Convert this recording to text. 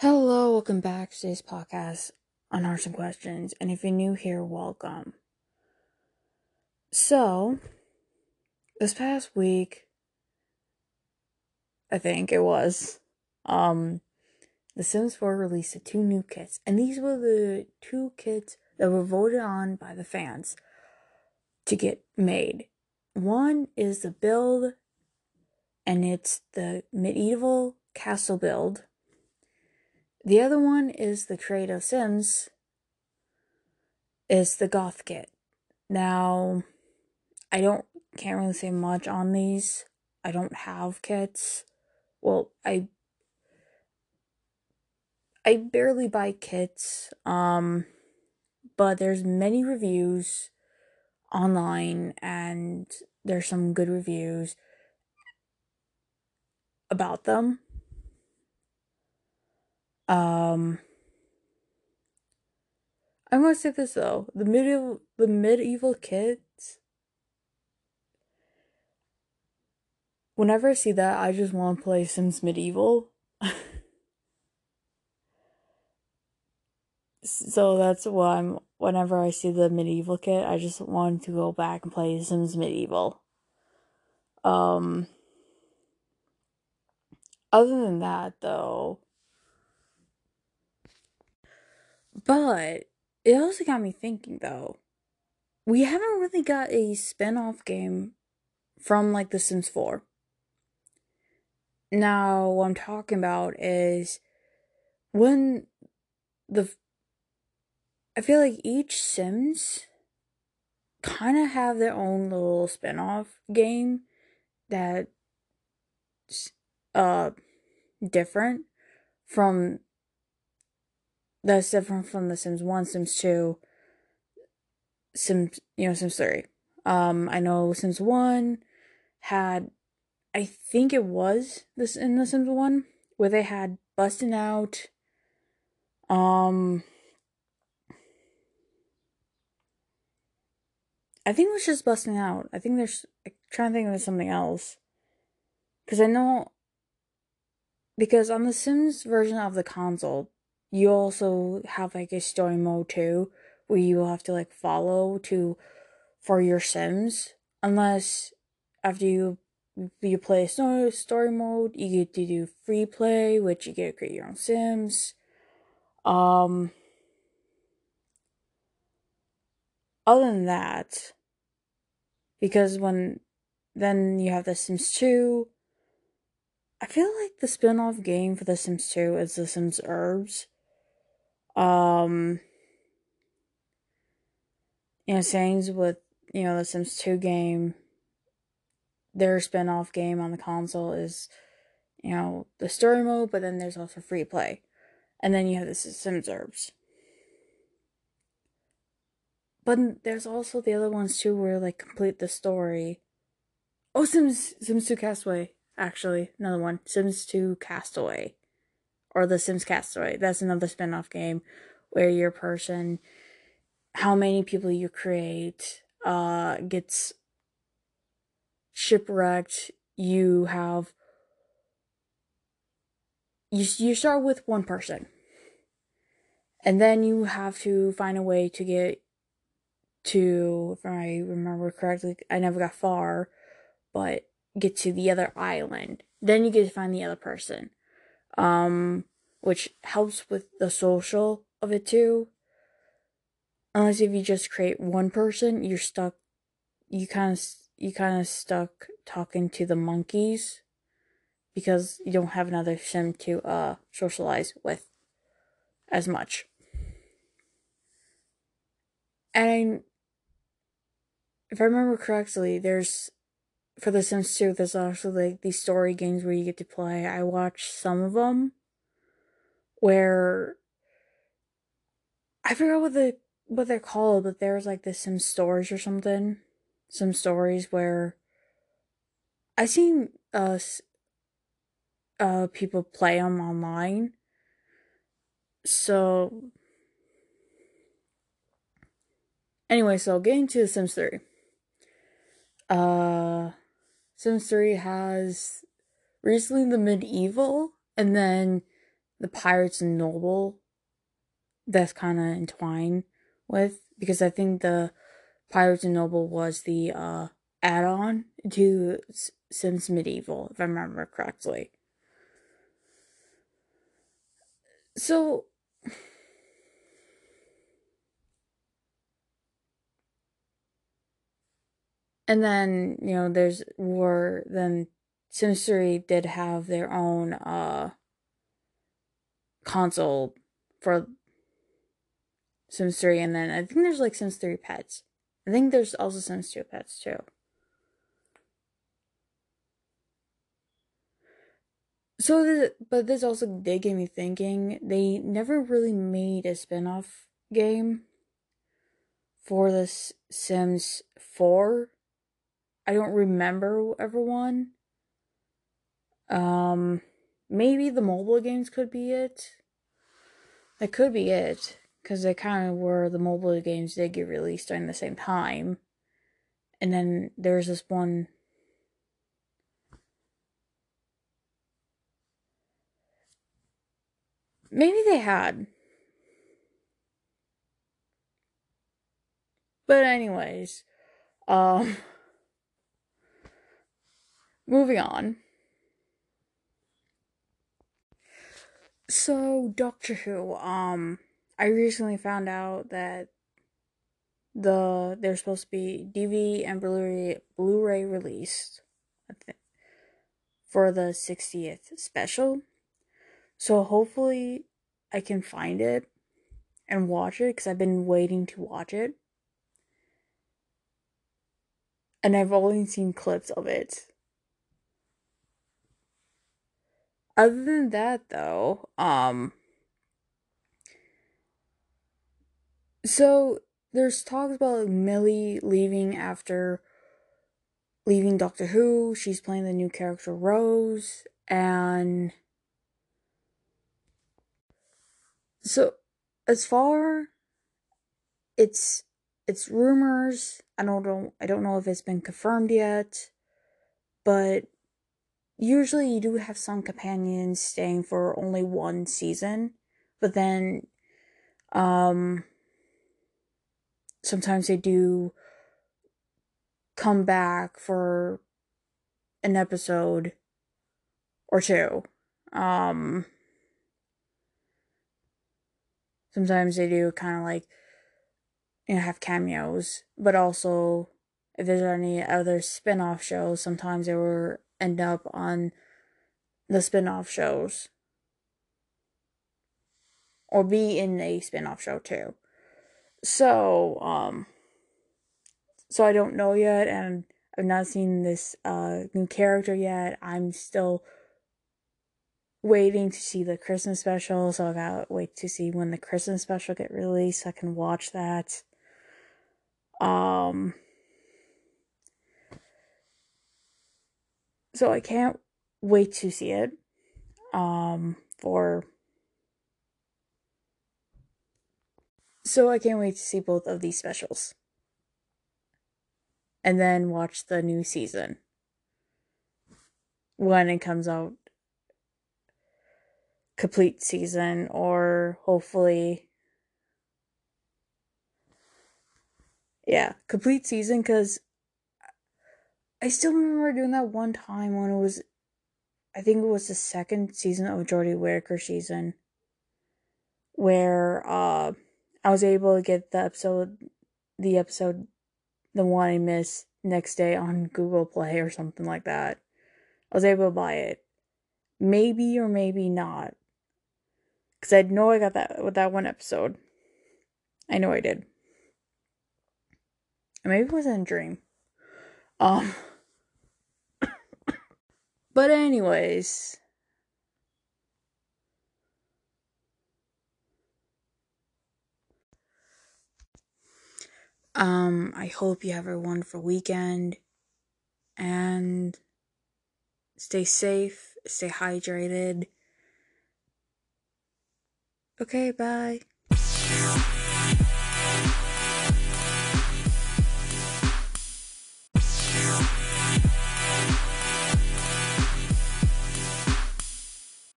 Hello, welcome back to today's podcast on Hearts and Questions. And if you're new here, welcome. So, this past week, I think it was, um, The Sims 4 released two new kits. And these were the two kits that were voted on by the fans to get made. One is the build, and it's the medieval castle build. The other one is the of Sims, is the Goth kit. Now, I don't can't really say much on these. I don't have kits. Well, I I barely buy kits. Um but there's many reviews online and there's some good reviews about them. Um I'm gonna say this though. The medieval the medieval kits whenever I see that I just wanna play Sims Medieval. so that's why I'm whenever I see the medieval kit, I just want to go back and play Sims Medieval. Um other than that though but it also got me thinking though. We haven't really got a spin-off game from like The Sims 4. Now, what I'm talking about is when the I feel like each Sims kind of have their own little spin-off game that uh different from that's different from the Sims 1, Sims 2, Sims, you know, Sims 3. Um, I know Sims 1 had, I think it was this in the Sims 1, where they had Busting Out, um, I think it was just Busting Out. I think there's, I'm trying to think of something else. Because I know, because on the Sims version of the console, you also have like a story mode too where you will have to like follow to for your sims. Unless after you you play story story mode you get to do free play which you get to create your own sims. Um other than that because when then you have the sims 2 i feel like the spin-off game for the sims 2 is the sims Urbz um, you know, sayings with, you know, the Sims 2 game, their spin off game on the console is, you know, the story mode, but then there's also free play. And then you have the Sims Urbz. But there's also the other ones too where like complete the story. Oh, Sims Sims 2 Castaway, actually, another one. Sims 2 Castaway or The Sims Castaway. That's another spin-off game where your person how many people you create uh gets shipwrecked. You have you you start with one person. And then you have to find a way to get to if I remember correctly, I never got far, but get to the other island. Then you get to find the other person um, which helps with the social of it too. Unless if you just create one person, you're stuck. You kind of you kind of stuck talking to the monkeys because you don't have another sim to uh socialize with as much. And if I remember correctly, there's for The Sims 2, there's also like these story games where you get to play. I watched some of them where I forgot what the what they're called, but there's like the Sims stories or something. Some stories where I seen uh uh people play them online. So anyway, so getting to the Sims 3. Uh Sims 3 has recently the medieval and then the Pirates and Noble that's kind of entwined with because I think the Pirates and Noble was the uh, add-on to Sims Medieval, if I remember correctly. So and then you know there's were then Sims 3 did have their own uh console for Sims 3 and then I think there's like Sims 3 pets. I think there's also Sims 2 pets too. So, this, but this also did get me thinking. They never really made a spin off game for the Sims 4. I don't remember ever one. Um, maybe the mobile games could be it. That could be it, because they kind of were the mobile games did get released during the same time. And then there's this one Maybe they had. But anyways, um moving on. So, Doctor Who, um I recently found out that the there's supposed to be DVD and Blu-ray Blu-ray released for the 60th special. So hopefully I can find it and watch it because I've been waiting to watch it. And I've only seen clips of it. Other than that though, um so there's talks about Millie leaving after leaving Doctor Who. She's playing the new character Rose and So, as far it's it's rumors. I don't know. I don't know if it's been confirmed yet, but usually you do have some companions staying for only one season, but then um sometimes they do come back for an episode or two. Um sometimes they do kind of like you know have cameos but also if there's any other spin-off shows sometimes they will end up on the spin-off shows. Or be in a spin-off show too. So um so i don't know yet and i've not seen this uh new character yet. I'm still waiting to see the Christmas special, so I gotta wait to see when the Christmas special get released. So I can watch that. Um so I can't wait to see it. Um for so I can't wait to see both of these specials. And then watch the new season when it comes out complete season or hopefully yeah complete season because i still remember doing that one time when it was i think it was the second season of Jodie Whittaker season where uh i was able to get the episode the episode the one i missed next day on google play or something like that i was able to buy it maybe or maybe not because I know I got that with that one episode. I know I did. maybe it was in a dream. Um. But anyways. Um, I hope you have a wonderful weekend and stay safe, stay hydrated Okay, bye.